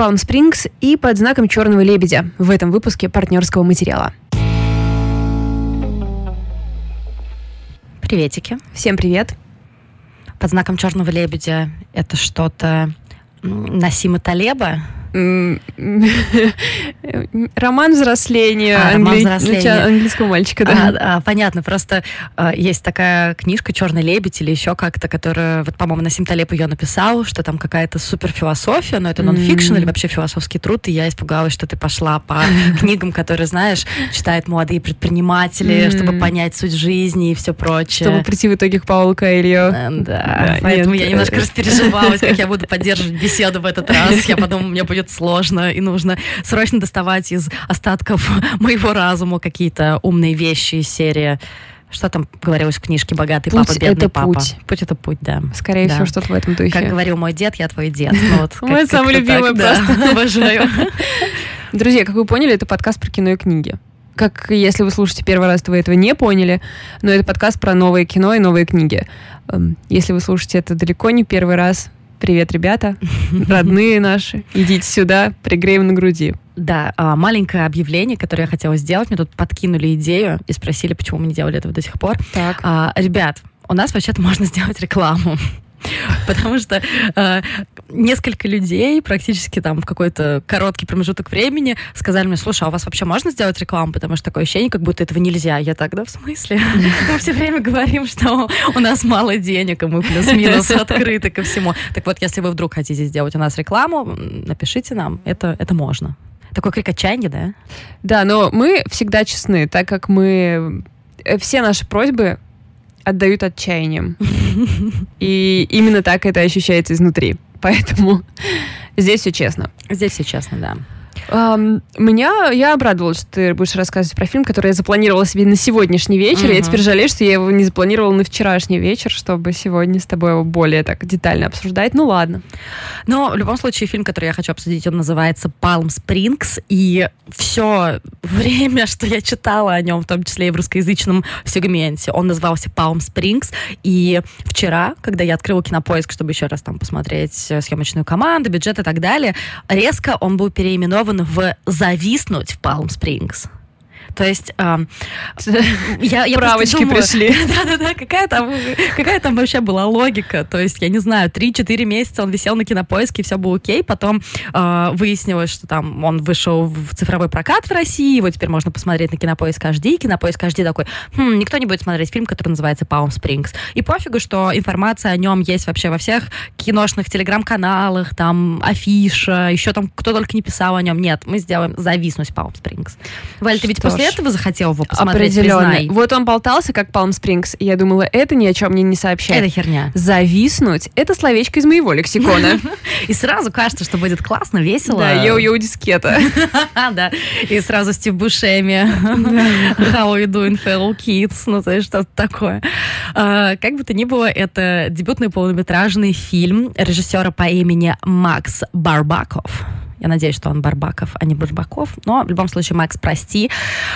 Palm Springs и под знаком черного лебедя в этом выпуске партнерского материала. Приветики. Всем привет. Под знаком черного лебедя это что-то Насима Талеба? Роман взросления, а, роман взросления. английского мальчика, да. А, а, понятно, просто а, есть такая книжка «Черный лебедь» или еще как-то, которая, вот, по-моему, Насим Талеб ее написал, что там какая-то супер философия, но это нон-фикшн mm. или вообще философский труд, и я испугалась, что ты пошла по книгам, которые, знаешь, читают молодые предприниматели, mm. чтобы понять суть жизни и все прочее. Чтобы прийти в итоге к Паулу Коэльо. Э, да, да поэтому нет. я немножко распереживалась, как я буду поддерживать беседу в этот раз. Я подумала, мне будет будет сложно, и нужно срочно доставать из остатков моего разума какие-то умные вещи из серии что там говорилось в книжке «Богатый путь папа, бедный это папа»? Путь. Путь это путь, да. Скорее да. всего, что-то в этом духе. Как говорил мой дед, я твой дед. Ну, вот, Мой самый любимый просто. Обожаю. Друзья, как вы поняли, это подкаст про кино и книги. Как если вы слушаете первый раз, то вы этого не поняли, но это подкаст про новое кино и новые книги. Эм, если вы слушаете это далеко не первый раз, Привет, ребята, родные наши. Идите сюда, пригреем на груди. Да, а, маленькое объявление, которое я хотела сделать. Мне тут подкинули идею и спросили, почему мы не делали этого до сих пор. Так. А, ребят, у нас вообще-то можно сделать рекламу. Потому что э, несколько людей практически там в какой-то короткий промежуток времени сказали мне, слушай, а у вас вообще можно сделать рекламу? Потому что такое ощущение, как будто этого нельзя. Я тогда в смысле? Мы все время говорим, что у нас мало денег, и мы плюс-минус открыты ко всему. Так вот, если вы вдруг хотите сделать у нас рекламу, напишите нам, это, это можно. Такой крик отчаяния, да? Да, но мы всегда честны, так как мы э, все наши просьбы отдают отчаянием. И именно так это ощущается изнутри. Поэтому здесь все честно. Здесь все честно, да. Um, меня, я обрадовалась, что ты будешь рассказывать про фильм, который я запланировала себе на сегодняшний вечер. Uh-huh. Я теперь жалею, что я его не запланировала на вчерашний вечер, чтобы сегодня с тобой его более так детально обсуждать. Ну ладно. Но в любом случае фильм, который я хочу обсудить, он называется Palm Springs, и все время, что я читала о нем, в том числе и в русскоязычном сегменте, он назывался Palm Springs. И вчера, когда я открыла кинопоиск, чтобы еще раз там посмотреть э, съемочную команду, бюджет и так далее, резко он был переименован в «Зависнуть в Палм Спрингс». То есть э, я, я Правочки думаю, пришли. Да-да-да, какая там, какая там вообще была логика? То есть, я не знаю, 3-4 месяца он висел на кинопоиске, все было окей, потом э, выяснилось, что там он вышел в цифровой прокат в России, его теперь можно посмотреть на кинопоиск HD, кинопоиск HD такой, хм, никто не будет смотреть фильм, который называется Palm Springs. И пофигу, что информация о нем есть вообще во всех киношных телеграм-каналах, там афиша, еще там кто только не писал о нем. Нет, мы сделаем «Зависнуть в Palm Springs». Валь, ты ведь после после этого захотел его посмотреть, Определенно. Признай. Вот он болтался, как Palm Springs, и я думала, это ни о чем мне не сообщает. Это херня. Зависнуть — это словечко из моего лексикона. И сразу кажется, что будет классно, весело. Да, йоу-йоу дискета. Да, и сразу Стив Бушеми. How you doing, fellow kids? Ну, то есть что-то такое. А, как бы то ни было, это дебютный полнометражный фильм режиссера по имени Макс Барбаков. Я надеюсь, что он Барбаков, а не Барбаков. Но в любом случае, Макс, прости.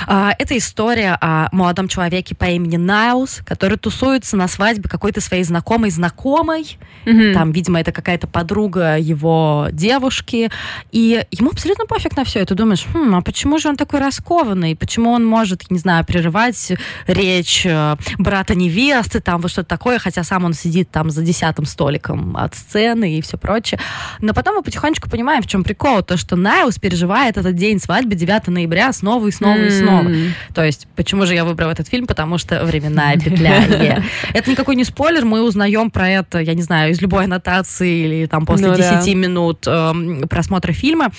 А, это история о молодом человеке по имени Найлс, который тусуется на свадьбе какой-то своей знакомой знакомой. Mm-hmm. Там, видимо, это какая-то подруга его девушки. И ему абсолютно пофиг на все. И ты думаешь, хм, а почему же он такой раскованный? Почему он может, не знаю, прерывать речь э, брата невесты, там вот что-то такое, хотя сам он сидит там за десятым столиком от сцены и все прочее. Но потом мы потихонечку понимаем, в чем прикол то, что Найлс переживает этот день свадьбы 9 ноября снова и снова mm. и снова. То есть, почему же я выбрала этот фильм? Потому что временная петля. Yeah. Это никакой не спойлер, мы узнаем про это, я не знаю, из любой аннотации или там после ну, 10 да. минут э, просмотра фильма.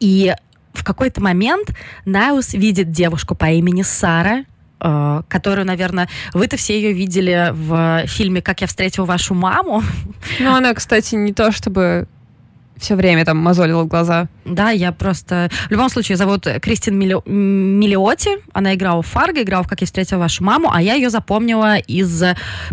И в какой-то момент Найлс видит девушку по имени Сара, э, которую, наверное, вы-то все ее видели в фильме «Как я встретил вашу маму». Ну, она, кстати, не то чтобы все время там мозолила глаза. Да, я просто... В любом случае, зовут Кристин Мили... Она играла в Фарго, играла в «Как я встретила вашу маму», а я ее запомнила из,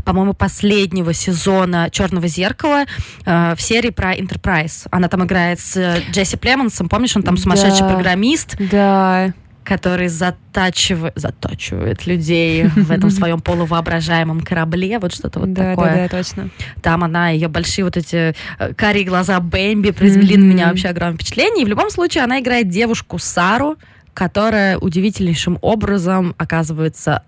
по-моему, последнего сезона «Черного зеркала» э, в серии про Enterprise. Она там играет с Джесси Племонсом. Помнишь, он там сумасшедший да. программист? Да. Который затачивает, затачивает людей в этом своем полувоображаемом корабле, вот что-то вот да, такое. Да, да, точно. Там она, ее большие вот эти э, карие глаза Бэмби произвели mm-hmm. на меня вообще огромное впечатление. И в любом случае она играет девушку Сару, которая удивительнейшим образом оказывается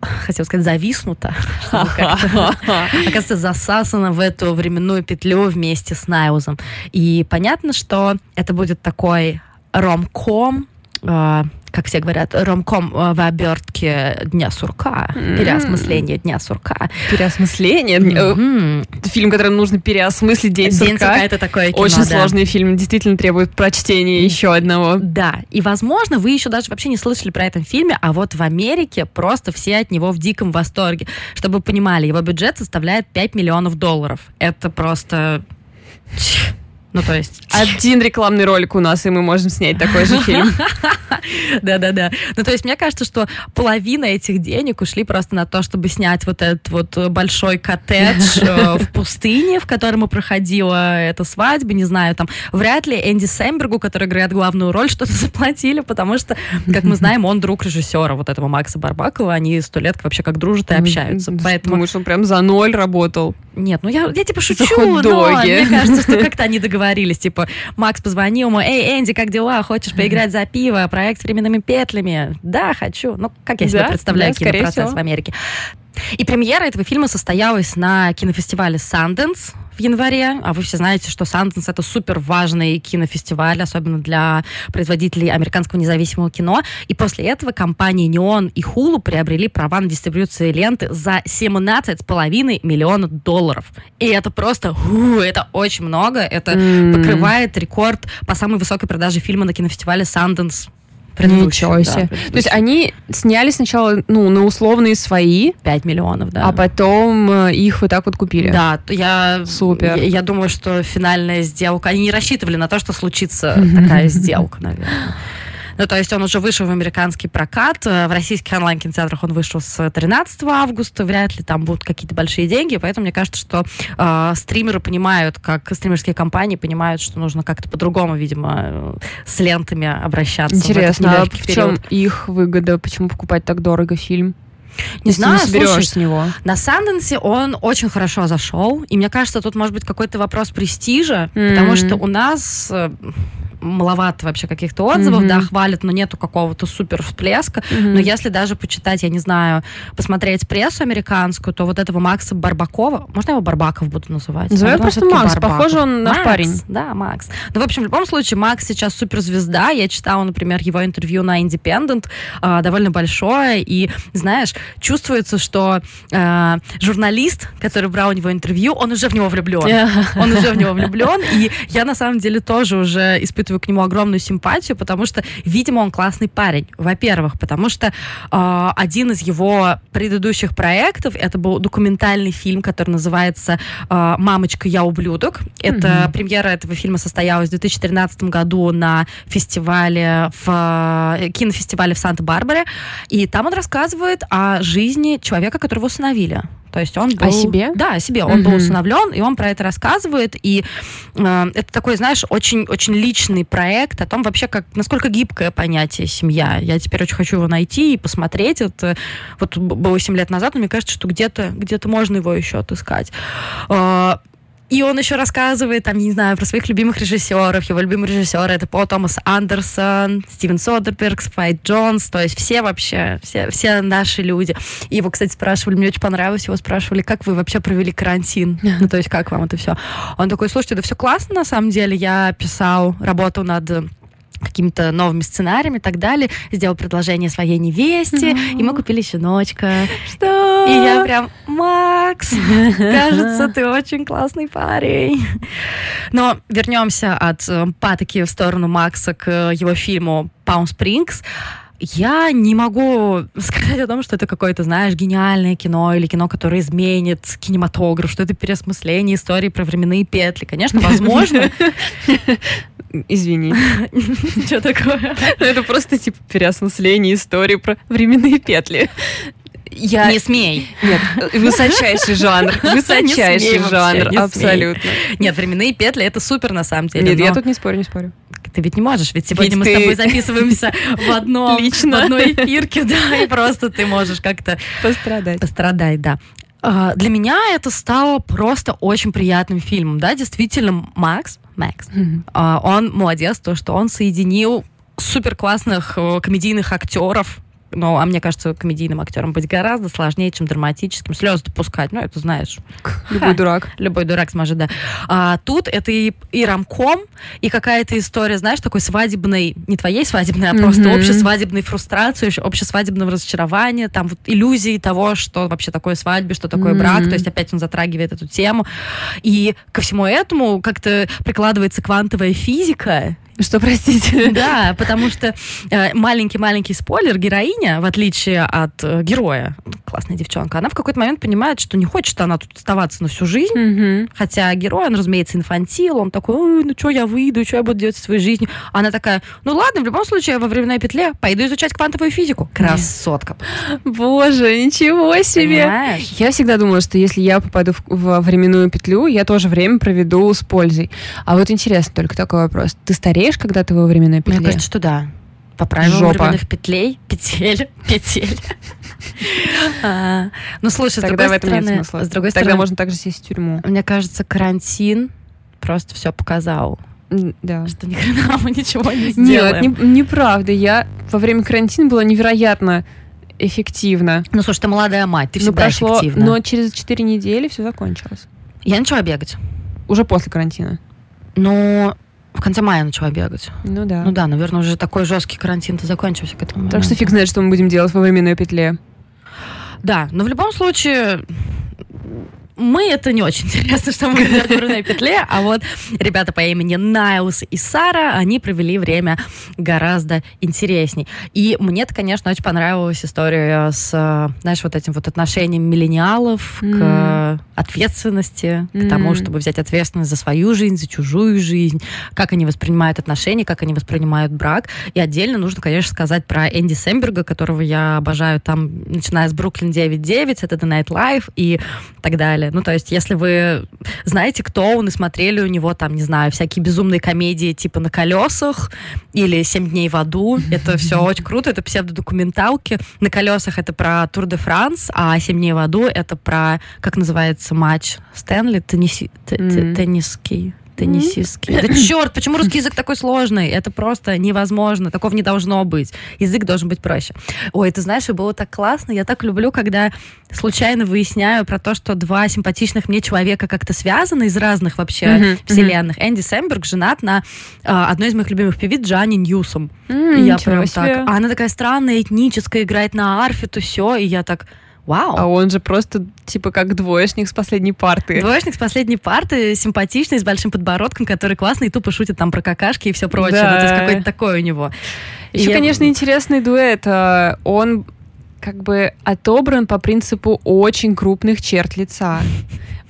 хотел сказать, зависнута, оказывается, засасана в эту временную петлю вместе с Найлзом. И понятно, что это будет такой ромком, как все говорят, ромком э, в обертке Дня сурка, mm-hmm. переосмысление Дня сурка. Переосмысление? Mm-hmm. Фильм, который нужно переосмыслить День, День сурка. сурка. это такое кино, Очень да. сложный фильм, действительно требует прочтения еще одного. Да, и, возможно, вы еще даже вообще не слышали про этот фильме, а вот в Америке просто все от него в диком восторге. Чтобы вы понимали, его бюджет составляет 5 миллионов долларов. Это просто... Ну, то есть... Один рекламный ролик у нас, и мы можем снять такой же фильм. Да-да-да. Ну, то есть, мне кажется, что половина этих денег ушли просто на то, чтобы снять вот этот вот большой коттедж э, в пустыне, в котором и проходила эта свадьба. Не знаю, там, вряд ли Энди Сэмбергу, который играет главную роль, что-то заплатили, потому что, как мы знаем, он друг режиссера вот этого Макса Барбакова. Они сто лет вообще как дружат и общаются. Поэтому... Думаешь, он прям за ноль работал? Нет, ну я, я типа шучу, но мне кажется, что как-то они договорились. Типа, Макс позвонил ему, эй, Энди, как дела? Хочешь поиграть за пиво? Проект с временными петлями? Да, хочу. Ну, как я себе да, представляю да, кинопроцесс в Америке. И премьера этого фильма состоялась на кинофестивале Sundance в январе. А вы все знаете, что Sundance — это супер важный кинофестиваль, особенно для производителей американского независимого кино. И после этого компании Neon и Hulu приобрели права на дистрибьюцию ленты за 17,5 миллионов долларов. И это просто, ху, это очень много. Это mm. покрывает рекорд по самой высокой продаже фильма на кинофестивале Sundance Ничего себе. Да, То есть они сняли сначала, ну, на условные свои. 5 миллионов, да. А потом э, их вот так вот купили. Да, я... Супер. Я, я думаю, что финальная сделка... Они не рассчитывали на то, что случится такая сделка, наверное. Ну, то есть он уже вышел в американский прокат. Э, в российских онлайн-кинотеатрах он вышел с 13 августа. Вряд ли там будут какие-то большие деньги. Поэтому мне кажется, что э, стримеры понимают, как стримерские компании понимают, что нужно как-то по-другому, видимо, э, с лентами обращаться. Интересно, а в чем их выгода? Почему покупать так дорого фильм? Не Если знаю, не слушай, с него. На Санденсе он очень хорошо зашел, и мне кажется, тут может быть какой-то вопрос престижа, mm-hmm. потому что у нас э, маловато вообще каких-то отзывов, mm-hmm. да, хвалят, но нету какого-то супер всплеска. Mm-hmm. Но если даже почитать, я не знаю, посмотреть прессу американскую, то вот этого Макса Барбакова, можно его Барбаков буду называть? Называю просто Макс, Барбаков. похоже он на парень. Да, Макс. Ну, в общем, в любом случае, Макс сейчас суперзвезда. Я читала, например, его интервью на Independent, э, довольно большое, и, знаешь, чувствуется, что э, журналист, который брал у него интервью, он уже в него влюблен. Он уже в него влюблен, и я на самом деле тоже уже испытываю испытываю к нему огромную симпатию, потому что, видимо, он классный парень. Во-первых, потому что э, один из его предыдущих проектов это был документальный фильм, который называется э, "Мамочка, я ублюдок". Это mm-hmm. премьера этого фильма состоялась в 2013 году на фестивале в э, кинофестивале в Санта-Барбаре, и там он рассказывает о жизни человека, которого усыновили. То есть он был... О себе? Да, о себе. Он угу. был усыновлен, и он про это рассказывает. И э, это такой, знаешь, очень, очень личный проект о том вообще, как, насколько гибкое понятие семья. Я теперь очень хочу его найти и посмотреть. Это вот было 7 лет назад, но мне кажется, что где-то где можно его еще отыскать. Э, и он еще рассказывает, там, не знаю, про своих любимых режиссеров. Его любимый режиссер это Пол Томас Андерсон, Стивен Содерберг, Спайк Джонс, то есть все вообще, все, все наши люди. И его, кстати, спрашивали, мне очень понравилось, его спрашивали, как вы вообще провели карантин? Ну, то есть как вам это все? Он такой, слушайте, это все классно, на самом деле. Я писал, работал над какими-то новыми сценариями и так далее, сделал предложение своей невесте, mm-hmm. и мы купили щеночка. Что? И я прям, Макс, кажется, ты очень классный парень. Но вернемся от э, патоки в сторону Макса к его фильму «Palm Springs». Я не могу сказать о том, что это какое-то, знаешь, гениальное кино или кино, которое изменит кинематограф, что это переосмысление истории про временные петли. Конечно, возможно. Извини. Что такое? Это просто типа переосмысление истории про временные петли. Я... Не смей. Нет, высочайший жанр. Высочайший жанр, абсолютно. Нет, временные петли это супер на самом деле. Нет, я тут не спорю, не спорю. Ты ведь не можешь, ведь сегодня Ведь мы ты- с тобой записываемся в одном, Лично. в одной эфирке, да, и просто ты можешь как-то Пострадать. пострадать, да. А, Для меня это стало просто очень приятным фильмом, да, действительно, Макс, Макс, он молодец, то, что он соединил супер классных комедийных актеров. Ну, а мне кажется, комедийным актером быть гораздо сложнее, чем драматическим. Слезы допускать, ну, это знаешь. Любой дурак. Любой дурак сможет, да. А тут это и, и рамком, и какая-то история, знаешь, такой свадебной, не твоей свадебной, а просто Мгм. общесвадебной фрустрации, общесвадебного разочарования, там вот иллюзии того, что вообще такое свадьба, что такое брак, Мгм. то есть опять он затрагивает эту тему. И ко всему этому как-то прикладывается квантовая физика, Что, простите? да, потому что э, маленький-маленький спойлер, героиня, в отличие от э, героя, классная девчонка, она в какой-то момент понимает, что не хочет она тут оставаться на всю жизнь. Хотя герой, он, разумеется, инфантил, он такой, «Ой, ну что я выйду, что я буду делать со своей жизнью? Она такая, ну ладно, в любом случае, я во временной петле пойду изучать квантовую физику. Красотка. Боже, ничего себе! Понимаешь? Я всегда думала, что если я попаду в, во временную петлю, я тоже время проведу с пользой. А вот интересно только такой вопрос. Ты стареешь, когда ты во временной петле? Мне кажется, что да. По правилам Жопа. временных петлей, петель, петель. А, Ну, слушай, с Тогда другой нет стороны, с другой Тогда стороны, можно также сесть в тюрьму. мне кажется, карантин просто все показал, Да. что ни хрена мы ничего не Нет, сделаем. не- неправда. Я во время карантина была невероятно эффективно. Ну, слушай, ты молодая мать, ты Но всегда прошло, эффективна. но через 4 недели все закончилось. Я начала бегать. Уже после карантина. Ну, в конце мая начала бегать. Ну да. Ну да, наверное, уже такой жесткий карантин-то закончился к этому Так что моменту. фиг знает, что мы будем делать во временной петле. Да, но в любом случае мы это не очень интересно, что мы в «Дурной петле, а вот ребята по имени Найлс и Сара, они провели время гораздо интересней. И мне-то, конечно, очень понравилась история с, знаешь, вот этим вот отношением миллениалов Мгм. к ответственности, к тому, чтобы взять ответственность за свою жизнь, за чужую жизнь, как они воспринимают отношения, как они воспринимают брак. И отдельно нужно, конечно, сказать про Энди Сэмберга, которого я обожаю там, начиная с Бруклин 9.9, это The Night Live и так далее. Ну, то есть, если вы знаете, кто он, и смотрели у него там, не знаю, всякие безумные комедии типа «На колесах» или «Семь дней в аду», это все очень круто, это псевдодокументалки. «На колесах» это про Тур де Франс, а «Семь дней в аду» это про, как называется, матч Стэнли, тенниси- Мгм. тенниский. Теннисистский. Да черт, почему русский язык такой сложный? Это просто невозможно. Такого не должно быть. Язык должен быть проще. Ой, ты знаешь, было так классно. Я так люблю, когда случайно выясняю про то, что два симпатичных мне человека как-то связаны из разных вообще вселенных. Энди Сэмберг женат на а, одной из моих любимых певиц Джанни Ньюсом. М, И я прям себе. так... А она такая странная, этническая, играет на арфе, то все. И я так... Вау. А он же просто типа как двоечник с последней парты. Двоечник с последней парты, симпатичный, с большим подбородком, который классный и тупо шутит там про какашки и все прочее. Да. Ну, то есть какой-то такой у него. Еще, И я- конечно, интересный дуэт. А, Он как бы отобран по принципу очень крупных черт лица.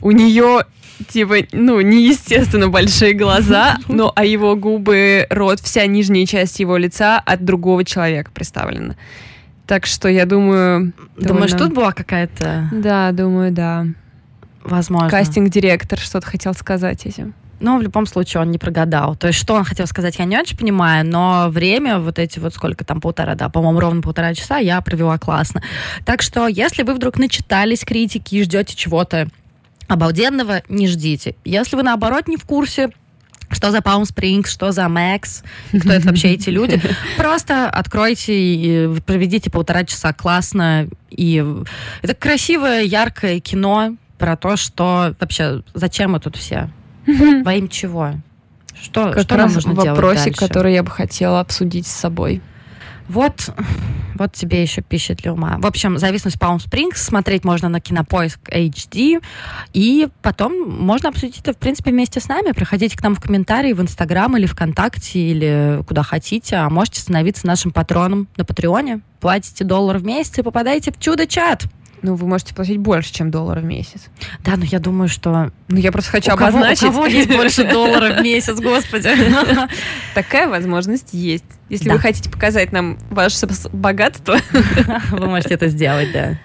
У нее типа, ну, неестественно большие глаза, но а его губы, рот, вся нижняя часть его лица от другого человека представлена. Так что я думаю... Думаешь, довольно- тут была какая-то Да, думаю, да. возможность? Кастинг-директор что-то хотел сказать этим. Но в любом случае он не прогадал. То есть, что он хотел сказать, я не очень понимаю, но время, вот эти вот сколько там, полтора, да, по-моему, ровно полтора часа я провела классно. Так что, если вы вдруг начитались критики и ждете чего-то обалденного, не ждите. Если вы, наоборот, не в курсе, что за Palm Springs, что за Max, кто это вообще эти люди, просто откройте и проведите полтора часа классно. И это красивое, яркое кино про то, что вообще, зачем мы тут все? Во имя чего? Что, Как что нам нужно делать вопросик, дальше? который я бы хотела обсудить с собой. Вот, вот тебе еще пища для ума. В общем, «Зависнуть в Palm Springs» смотреть можно на Кинопоиск HD, и потом можно обсудить это, в принципе, вместе с нами. Приходите к нам в комментарии в Инстаграм или ВКонтакте, или куда хотите, а можете становиться нашим патроном на Патреоне. Платите доллар в месяц и попадаете в чудо-чат. Ну, вы можете платить больше, чем доллар в месяц. Да, но я думаю, что... Ну, я просто хочу у, кого, у обозначить. кого есть больше долларов в месяц, господи? Такая возможность есть. Если Да. вы хотите показать нам ваше богатство, Вы можете это сделать, да.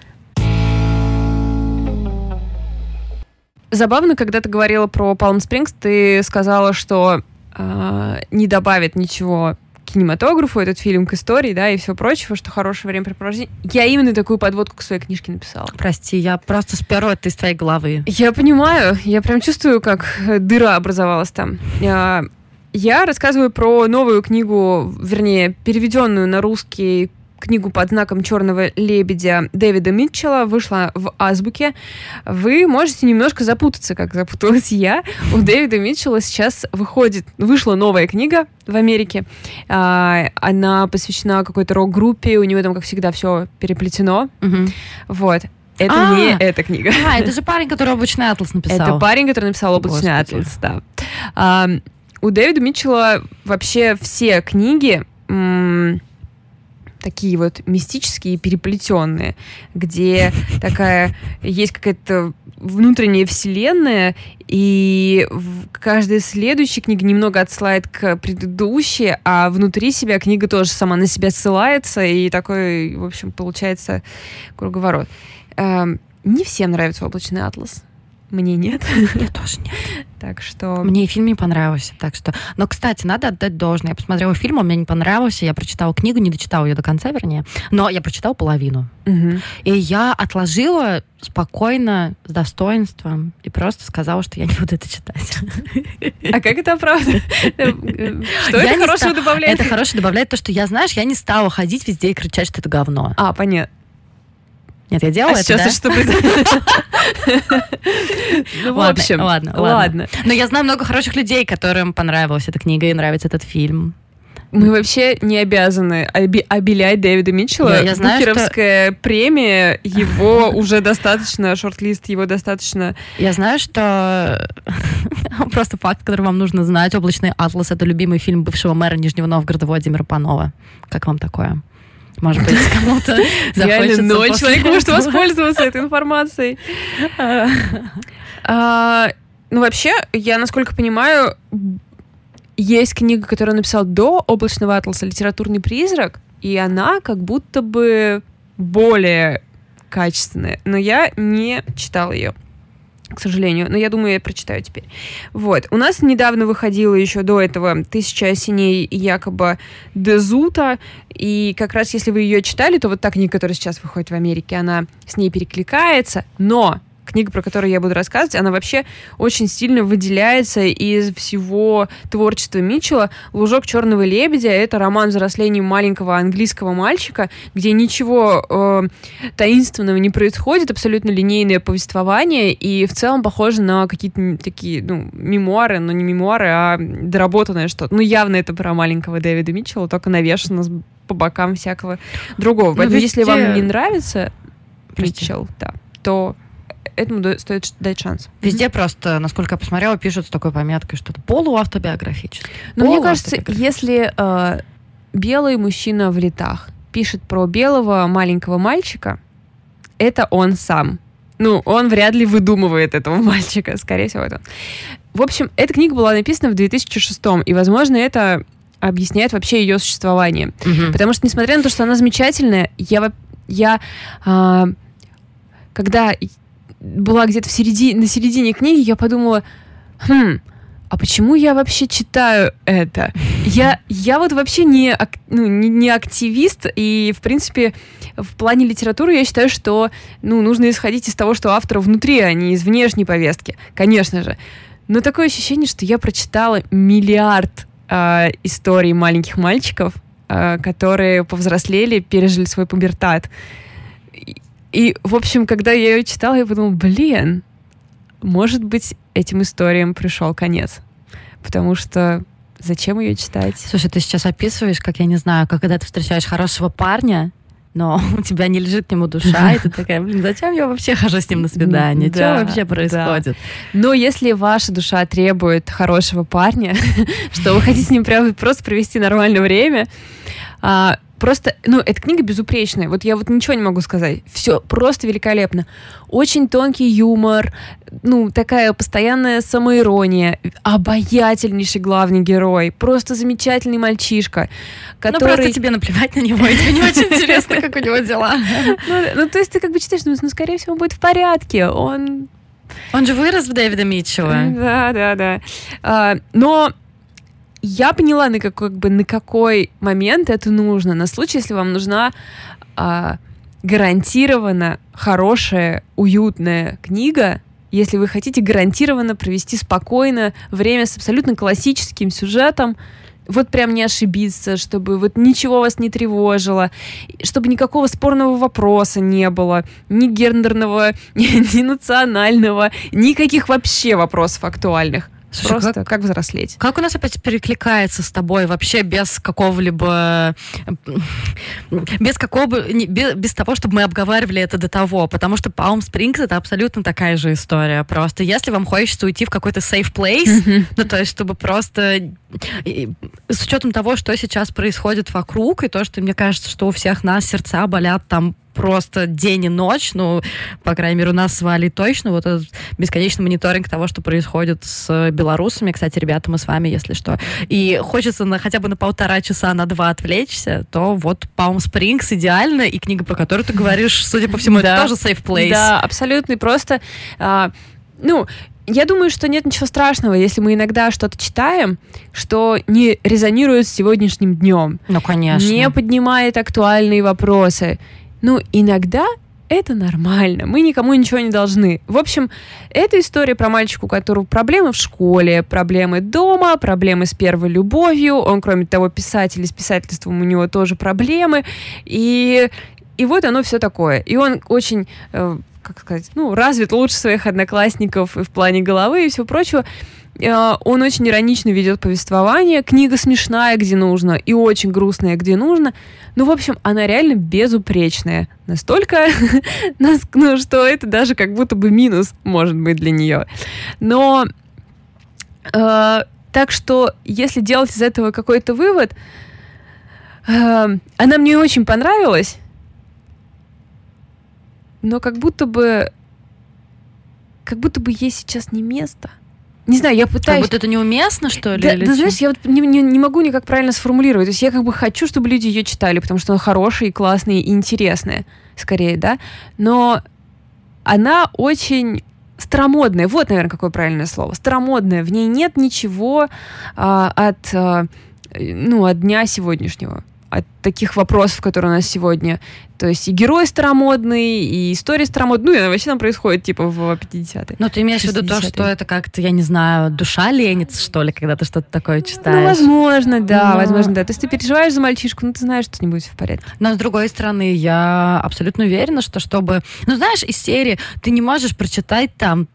Забавно, когда ты говорила про Palm Springs, ты сказала, что а, не добавит ничего кинематографу, этот фильм к истории, да, и все прочего, что хорошее времяпрепровождение. Я именно такую подводку к своей книжке написала. Прости, я просто сперла это из твоей головы. Я понимаю, я прям чувствую, как дыра образовалась там. Я, я рассказываю про новую книгу, вернее, переведенную на русский книгу под знаком черного лебедя Дэвида Митчелла вышла в азбуке. Вы можете немножко запутаться, как запуталась я. У Дэвида Митчелла сейчас выходит, вышла новая книга в Америке. А, она посвящена какой-то рок-группе, у него там, как всегда, все переплетено. Угу. Вот. Это а, не эта книга. А, это же парень, который «Облачный атлас» написал. Это парень, который написал «Облачный Господи. атлас», да. А, у Дэвида Митчелла вообще все книги такие вот мистические, переплетенные, где такая есть какая-то внутренняя вселенная, и каждая следующая книга немного отсылает к предыдущей, а внутри себя книга тоже сама на себя ссылается, и такой, в общем, получается круговорот. Эм, не всем нравится облачный атлас. Мне нет. Мне тоже нет. Так что... Мне и фильм не понравился. Так что... Но, кстати, надо отдать должное. Я посмотрела фильм, он мне не понравился. Я прочитала книгу, не дочитала ее до конца, вернее. Но я прочитала половину. Угу. И я отложила спокойно, с достоинством, и просто сказала, что я не буду это читать. А как это правда? Что это хорошего добавляет? Это хорошее добавляет то, что я, знаешь, я не стала ходить везде и кричать, что это говно. А, понятно. Нет, я делала а это, сейчас да? что Ну, в общем, ладно, ладно. Но я знаю много хороших людей, которым понравилась эта книга и нравится этот фильм. Мы вообще не обязаны оби- обелять Дэвида Митчелла. Я, я знаю, Букеровская что... премия, его уже достаточно, шорт-лист его достаточно... Я знаю, что просто факт, который вам нужно знать. «Облачный атлас» — это любимый фильм бывшего мэра Нижнего Новгорода Владимира Панова. Как вам такое? Может быть, кому-то захочется ноль человек может воспользоваться этой информацией. А, ну, вообще, я, насколько понимаю, есть книга, которую написал до «Облачного атласа» «Литературный призрак», и она как будто бы более качественная, но я не читала ее к сожалению, но я думаю, я прочитаю теперь. Вот. У нас недавно выходила еще до этого «Тысяча осеней» якобы Дезута, и как раз если вы ее читали, то вот та книга, которая сейчас выходит в Америке, она с ней перекликается, но книга, про которую я буду рассказывать, она вообще очень сильно выделяется из всего творчества Митчелла. «Лужок черного лебедя» — это роман взросления маленького английского мальчика, где ничего э, таинственного не происходит, абсолютно линейное повествование, и в целом похоже на какие-то такие, ну, мемуары, но не мемуары, а доработанное что-то. Ну, явно это про маленького Дэвида Митчелла, только навешано по бокам всякого другого. Ну, Поэтому, если вам не нравится Митчелл, да, то этому стоит дать шанс. Везде mm-hmm. просто, насколько я посмотрела, пишут с такой пометкой, что это полуавтобиографический. Но мне кажется, если э, белый мужчина в летах пишет про белого маленького мальчика, это он сам. Ну, он вряд ли выдумывает этого мальчика, скорее всего, это он. В общем, эта книга была написана в 2006 и, возможно, это объясняет вообще ее существование. Угу. Потому что, несмотря на то, что она замечательная, я, я а, когда была где-то в середине, на середине книги, я подумала, хм, а почему я вообще читаю это? Я, я вот вообще не, ну, не, не активист, и, в принципе, в плане литературы я считаю, что ну, нужно исходить из того, что автора внутри, а не из внешней повестки, конечно же. Но такое ощущение, что я прочитала миллиард э, историй маленьких мальчиков, э, которые повзрослели, пережили свой пубертат. И, в общем, когда я ее читала, я подумала, блин, может быть, этим историям пришел конец. Потому что зачем ее читать? Слушай, ты сейчас описываешь, как я не знаю, как когда ты встречаешь хорошего парня, но у тебя не лежит к нему душа, и ты такая, блин, зачем я вообще хожу с ним на свидание? Да, Что вообще происходит? Да. Но если ваша душа требует хорошего парня, что вы хотите с ним прям просто провести нормальное время, а, Просто, ну, эта книга безупречная. Вот я вот ничего не могу сказать. Все просто великолепно. Очень тонкий юмор, ну, такая постоянная самоирония, обаятельнейший главный герой, просто замечательный мальчишка, который... Ну, просто тебе наплевать на него, и тебе не очень интересно, как у него дела. Ну, ну, то есть ты как бы читаешь, ну, скорее всего, он будет в порядке, он... Он же вырос в Дэвида Митчелла. Да, да, да. А, но я поняла, на какой, как бы, на какой момент это нужно. На случай, если вам нужна а, гарантированно хорошая, уютная книга, если вы хотите гарантированно провести спокойно время с абсолютно классическим сюжетом, вот прям не ошибиться, чтобы вот ничего вас не тревожило, чтобы никакого спорного вопроса не было, ни гендерного, ни, ни национального, никаких вообще вопросов актуальных. Слушай, Просто как, как взрослеть. Как у нас опять перекликается с тобой вообще без какого-либо... Без какого бы... Без, без того, чтобы мы обговаривали это до того. Потому что Palm Springs это абсолютно такая же история. Просто если вам хочется уйти в какой-то safe place, ну то есть чтобы просто... С учетом того, что сейчас происходит вокруг, и то, что мне кажется, что у всех нас сердца болят там просто день и ночь, ну, по крайней мере, у нас с Валей точно, вот этот бесконечный мониторинг того, что происходит с белорусами. Кстати, ребята, мы с вами, если что. И хочется на, хотя бы на полтора часа, на два отвлечься, то вот Palm Springs идеально, и книга, про которую ты говоришь, судя по всему, это тоже safe place. Да, абсолютно. И просто, а, ну, я думаю, что нет ничего страшного, если мы иногда что-то читаем, что не резонирует с сегодняшним днем. Ну, конечно. Не поднимает актуальные вопросы. Ну, иногда это нормально, мы никому ничего не должны. В общем, это история про мальчика, у которого проблемы в школе, проблемы дома, проблемы с первой любовью. Он, кроме того, писатель, и с писательством у него тоже проблемы. И, и вот оно все такое. И он очень э, как сказать, ну, развит лучше своих одноклассников и в плане головы и всего прочего. Э, он очень иронично ведет повествование. Книга смешная, где нужно, и очень грустная, где нужно. Ну, в общем, она реально безупречная. Настолько, ну, что это даже как будто бы минус может быть для нее. Но э, так что, если делать из этого какой-то вывод, э, она мне очень понравилась, но как будто бы как будто бы ей сейчас не место – не знаю, я пытаюсь... Как будто это неуместно, что ли? Да, да знаешь, я вот не, не, не могу никак правильно сформулировать. То есть я как бы хочу, чтобы люди ее читали, потому что она хорошая, и классная, и интересная, скорее, да. Но она очень старомодная. Вот, наверное, какое правильное слово. Старомодная. В ней нет ничего а, от, а, ну, от дня сегодняшнего от таких вопросов, которые у нас сегодня. То есть и герой старомодный, и история старомодная, ну и вообще там происходит типа в 50-е. Ну ты имеешь в виду то, что это как-то, я не знаю, душа ленится, что ли, когда ты что-то такое ну, читаешь? Ну, возможно, да, Но... возможно, да. То есть ты переживаешь за мальчишку, ну ты знаешь, что с ним будет в порядке. Но с другой стороны, я абсолютно уверена, что чтобы... Ну знаешь, из серии ты не можешь прочитать там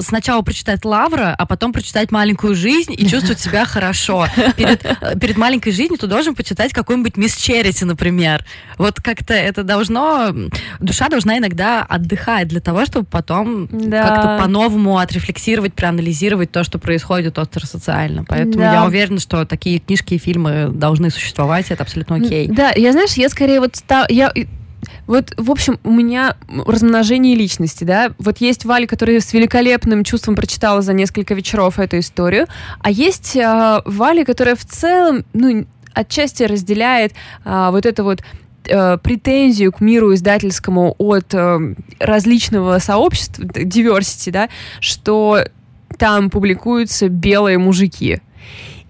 сначала прочитать Лавра, а потом прочитать «Маленькую жизнь» и чувствовать себя хорошо. Перед, э, перед «Маленькой жизнью» ты должен почитать какую-нибудь «Мисс Черити», например. Вот как-то это должно... Душа должна иногда отдыхать для того, чтобы потом да. как-то по-новому отрефлексировать, проанализировать то, что происходит остро-социально. Поэтому да. я уверена, что такие книжки и фильмы должны существовать, это абсолютно окей. Да, я, знаешь, я скорее вот... Я вот, в общем, у меня размножение личности, да. Вот есть Валя, которая с великолепным чувством прочитала за несколько вечеров эту историю, а есть э, Валя, которая в целом, ну, отчасти разделяет э, вот это вот претензию к миру издательскому от э, различного сообщества, diversity, да, что там публикуются белые мужики.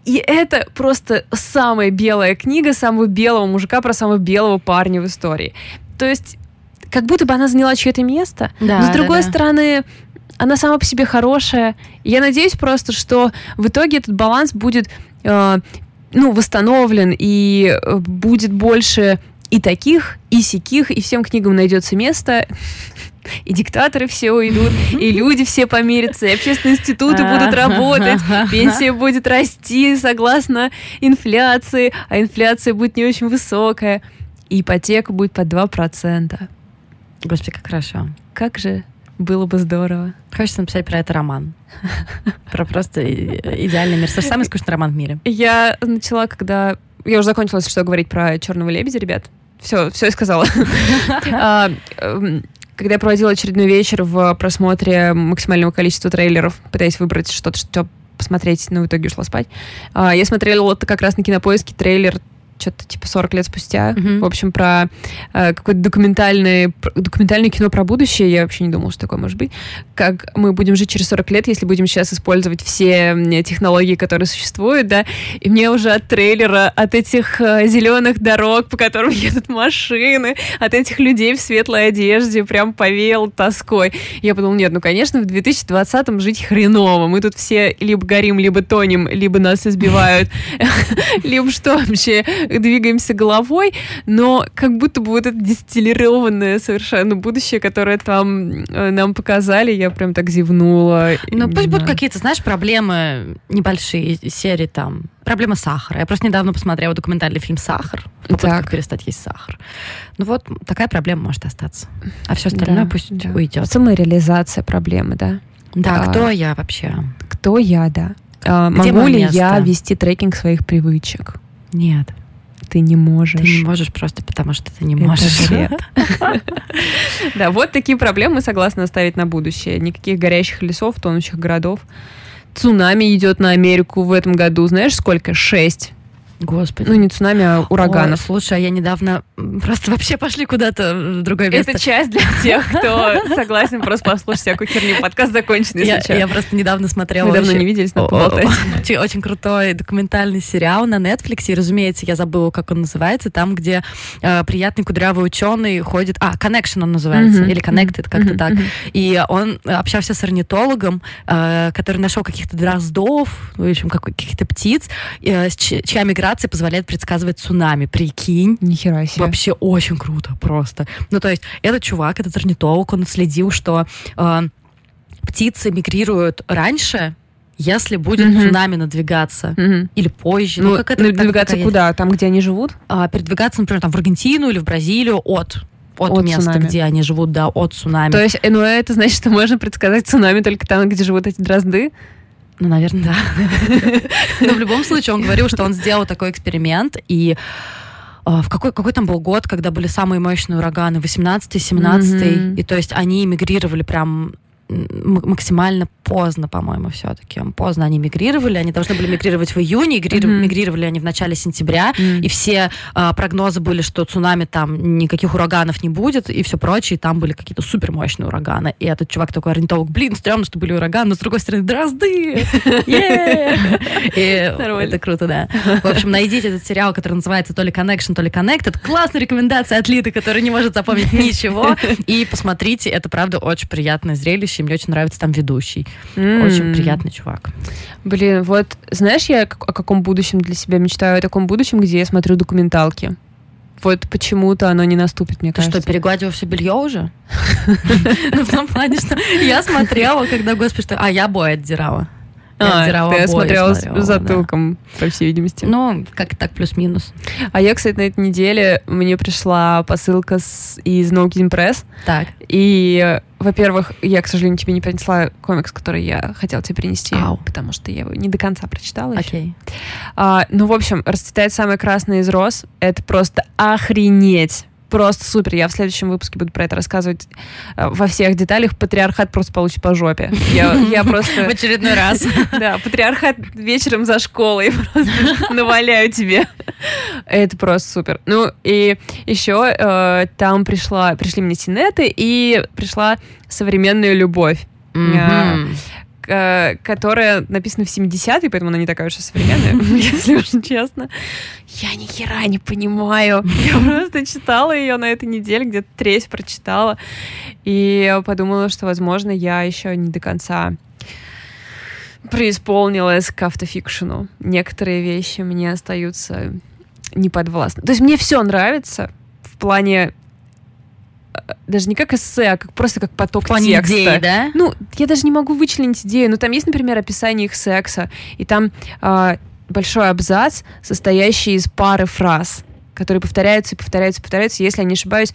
И это просто самая белая книга самого белого мужика про самого белого парня в истории. То есть, как будто бы она заняла чье-то место. Да, но с другой да, да. стороны, она сама по себе хорошая. я надеюсь просто, что в итоге этот баланс будет э, ну, восстановлен и э, будет больше и таких, и сяких, и всем книгам найдется место и диктаторы все уйдут, и люди все помирятся, и общественные институты будут работать, пенсия будет расти согласно инфляции, а инфляция будет не очень высокая, и ипотека будет под 2%. Господи, как хорошо. Как же было бы здорово. Хочется написать про это роман. Про просто идеальный мир. Самый скучный роман в мире. Я начала, когда... Я уже закончила, что, говорить про «Черного лебедя», ребят. Все, все я сказала. А, эм, когда я проводила очередной вечер в просмотре максимального количества трейлеров, пытаясь выбрать что-то, что посмотреть, но в итоге ушла спать. А, я смотрела вот как раз на кинопоиске трейлер что-то типа 40 лет спустя. Mm-hmm. В общем, про э, какое-то документальное, документальное кино про будущее. Я вообще не думала, что такое может быть. Как мы будем жить через 40 лет, если будем сейчас использовать все технологии, которые существуют, да, и мне уже от трейлера, от этих э, зеленых дорог, по которым едут машины, от этих людей в светлой одежде прям повеял тоской. Я подумала, нет, ну, конечно, в 2020-м жить хреново. Мы тут все либо горим, либо тонем, либо нас избивают, либо что вообще, двигаемся головой, но как будто бы вот это дистиллированное совершенно будущее, которое там э, нам показали, я прям так зевнула. Ну, пусть будут какие-то, знаешь, проблемы небольшие, серии там, проблема сахара. Я просто недавно посмотрела документальный фильм «Сахар», как перестать есть сахар. Ну вот, такая проблема может остаться. А все остальное да, пусть да. уйдет. Самореализация проблемы, да? Да, а, кто я вообще? Кто я, да. А, могу ли место? я вести трекинг своих привычек? Нет. Ты не можешь. Ты не можешь просто потому, что ты не можешь. Да, вот такие проблемы согласны оставить на будущее. Никаких горящих лесов, тонущих городов. Цунами идет на Америку в этом году. Знаешь, сколько? Шесть. Господи. Ну, не цунами, а ураганов. Ой, слушай, а я недавно просто вообще пошли куда-то в другое место. Это часть для тех, кто согласен просто послушать всякую херню. Подкаст закончен, я, я просто недавно смотрела... Мы давно не виделись, но поболтать. Очень, очень крутой документальный сериал на Netflix, и, разумеется, я забыла, как он называется, там, где э, приятный кудрявый ученый ходит... А, Connection он называется, mm-hmm. или Connected, как-то mm-hmm. так. И он общался с орнитологом, э, который нашел каких-то дроздов, в общем, каких-то птиц, э, чья миграция миграция позволяет предсказывать цунами. Прикинь. Нихера себе. Вообще очень круто просто. Ну, то есть, этот чувак, этот орнитолог, он следил, что э, птицы мигрируют раньше, если будет mm-hmm. цунами надвигаться. Mm-hmm. Или позже. Ну, ну как это, надвигаться как, куда? Там, где они живут? А, передвигаться, например, там, в Аргентину или в Бразилию от от, от места, цунами. где они живут, да, от цунами. То есть, ну, это значит, что можно предсказать цунами только там, где живут эти дрозды? Ну, наверное, да. Но в любом случае он говорил, что он сделал такой эксперимент, и а, в какой, какой там был год, когда были самые мощные ураганы, 18-й, 17-й, и то есть они эмигрировали прям максимально поздно, по-моему, все-таки. Поздно они мигрировали, они должны были мигрировать в июне, мигрир... mm-hmm. мигрировали они в начале сентября, mm-hmm. и все а, прогнозы были, что цунами там никаких ураганов не будет, и все прочее, и там были какие-то супермощные ураганы. И этот чувак такой орнитолог, блин, стрёмно, что были ураганы, но с другой стороны, дрозды! Это круто, да. В общем, найдите этот сериал, который называется то ли Connection, то ли Connected. Классная рекомендация от Литы, которая не может запомнить ничего. И посмотрите, это правда очень приятное зрелище ведущий, мне очень нравится там ведущий. Mm. Очень приятный чувак. Блин, вот знаешь, я о каком будущем для себя мечтаю? О таком будущем, где я смотрю документалки. Вот почему-то оно не наступит, мне Ты кажется. что, перегладила все белье уже? Ну, в том плане, что я смотрела, когда, господи, что... А, я бой отдирала. А, ты смотрела с затылком, да. по всей видимости. Ну, как так, плюс-минус. А я, кстати, на этой неделе мне пришла посылка с, из No Kidding Press. Так. И, во-первых, я, к сожалению, тебе не принесла комикс, который я хотела тебе принести, Ау. потому что я его не до конца прочитала Окей. Okay. А, ну, в общем, «Расцветает самый красный из роз» — это просто охренеть просто супер. Я в следующем выпуске буду про это рассказывать э, во всех деталях. Патриархат просто получит по жопе. Я, я просто... В очередной раз. Да, патриархат вечером за школой просто наваляю тебе. Это просто супер. Ну, и еще э, там пришла, пришли мне синеты, и пришла современная любовь. Mm-hmm. Э, которая написана в 70-е, поэтому она не такая уж и современная, если уж честно. Я ни хера не понимаю. Я просто читала ее на этой неделе, где-то треть прочитала, и подумала, что, возможно, я еще не до конца преисполнилась к автофикшену. Некоторые вещи мне остаются неподвластны. То есть мне все нравится в плане даже не как эссе, а как просто как поток Плане текста. Идеи, да? Ну, я даже не могу вычленить идею. Но там есть, например, описание их секса, и там э, большой абзац, состоящий из пары фраз, которые повторяются и повторяются и повторяются. Если я не ошибаюсь,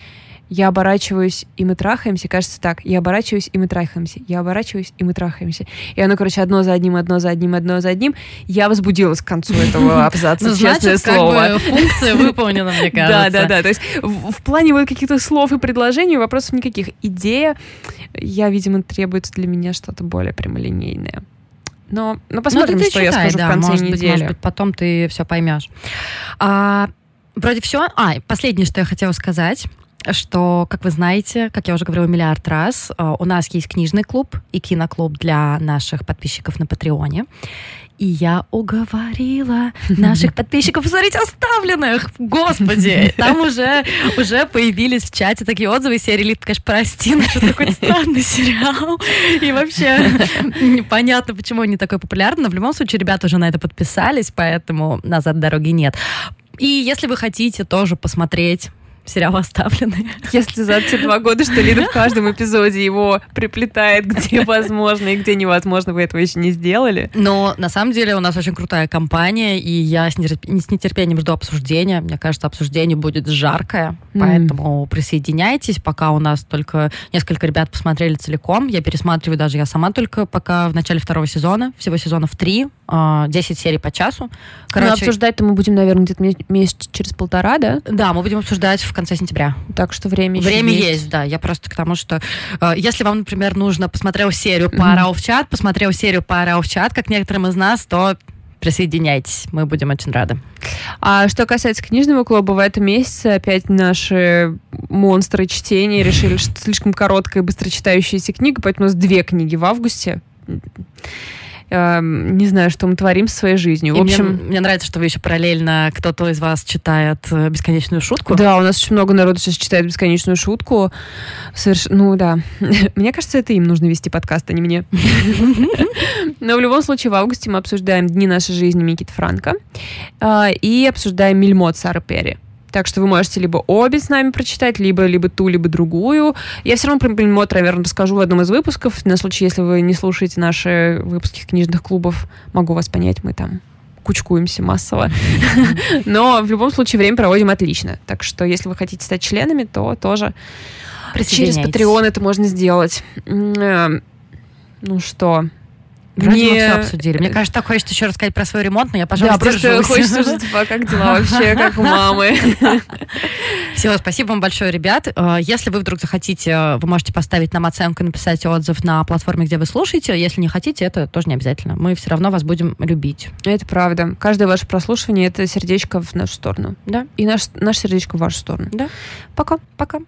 я оборачиваюсь, и мы трахаемся, кажется так, я оборачиваюсь, и мы трахаемся, я оборачиваюсь, и мы трахаемся. И оно, короче, одно за одним, одно за одним, одно за одним. Я возбудилась к концу этого абзаца, ну, честное слово. функция выполнена, мне кажется. Да, да, да. То есть в плане вот каких-то слов и предложений вопросов никаких. Идея, я, видимо, требуется для меня что-то более прямолинейное. Но, но посмотрим, что я скажу в конце недели. Может быть, потом ты все поймешь. А, вроде все. А, последнее, что я хотела сказать что, как вы знаете, как я уже говорила миллиард раз, э, у нас есть книжный клуб и киноклуб для наших подписчиков на Патреоне. И я уговорила наших подписчиков посмотреть оставленных. Господи, там уже, уже появились в чате такие отзывы серии Лид, конечно, прости, но что какой-то странный сериал. И вообще непонятно, почему он не такой популярный. Но в любом случае, ребята уже на это подписались, поэтому назад дороги нет. И если вы хотите тоже посмотреть сериал «Оставленные». Если за те два года, что Лида в каждом эпизоде его приплетает, где возможно и где невозможно, вы этого еще не сделали. Но на самом деле у нас очень крутая компания, и я с нетерпением жду обсуждения. Мне кажется, обсуждение будет жаркое, поэтому присоединяйтесь, пока у нас только несколько ребят посмотрели целиком. Я пересматриваю даже я сама только пока в начале второго сезона, всего сезонов три, 10 а, серий по часу. Короче, Но обсуждать-то мы будем, наверное, где-то месяц через полтора, да? Да, мы будем обсуждать в конце сентября. Так что время Время есть. есть, да. Я просто к тому, что э, если вам, например, нужно посмотрел серию по mm-hmm. в чат, посмотрел серию по в чат, как некоторым из нас, то присоединяйтесь, мы будем очень рады. А что касается книжного клуба, в этом месяце опять наши монстры чтения решили, что слишком короткая и быстро читающаяся книга, поэтому у нас две книги в августе. Эм, не знаю, что мы творим со своей жизнью. И в общем, мне, мне нравится, что вы еще параллельно кто-то из вас читает э, бесконечную шутку. Да, у нас очень много народу сейчас читает бесконечную шутку. Соверш... Ну да. мне кажется, это им нужно вести подкаст, а не мне. Но в любом случае в августе мы обсуждаем дни нашей жизни Микит Франка э, и обсуждаем Мельмот Сары Перри. Так что вы можете либо обе с нами прочитать, либо, либо ту, либо другую. Я все равно про Бельмот, наверное, расскажу в одном из выпусков. На случай, если вы не слушаете наши выпуски книжных клубов, могу вас понять, мы там кучкуемся массово. Но в любом случае время проводим отлично. Так что если вы хотите стать членами, то тоже через Patreon это можно сделать. Э, ну что, Вроде не... мы все обсудили. Мне кажется, так хочется еще рассказать про свой ремонт, но я, пожалуй, Да, просто хочется уже, типа, как дела вообще, как у мамы. Все, спасибо вам большое, ребят. Э, если вы вдруг захотите, вы можете поставить нам оценку и написать отзыв на платформе, где вы слушаете. Если не хотите, это тоже не обязательно. Мы все равно вас будем любить. Это правда. Каждое ваше прослушивание — это сердечко в нашу сторону. Да. И наш, наше сердечко в вашу сторону. Да. Пока. Пока.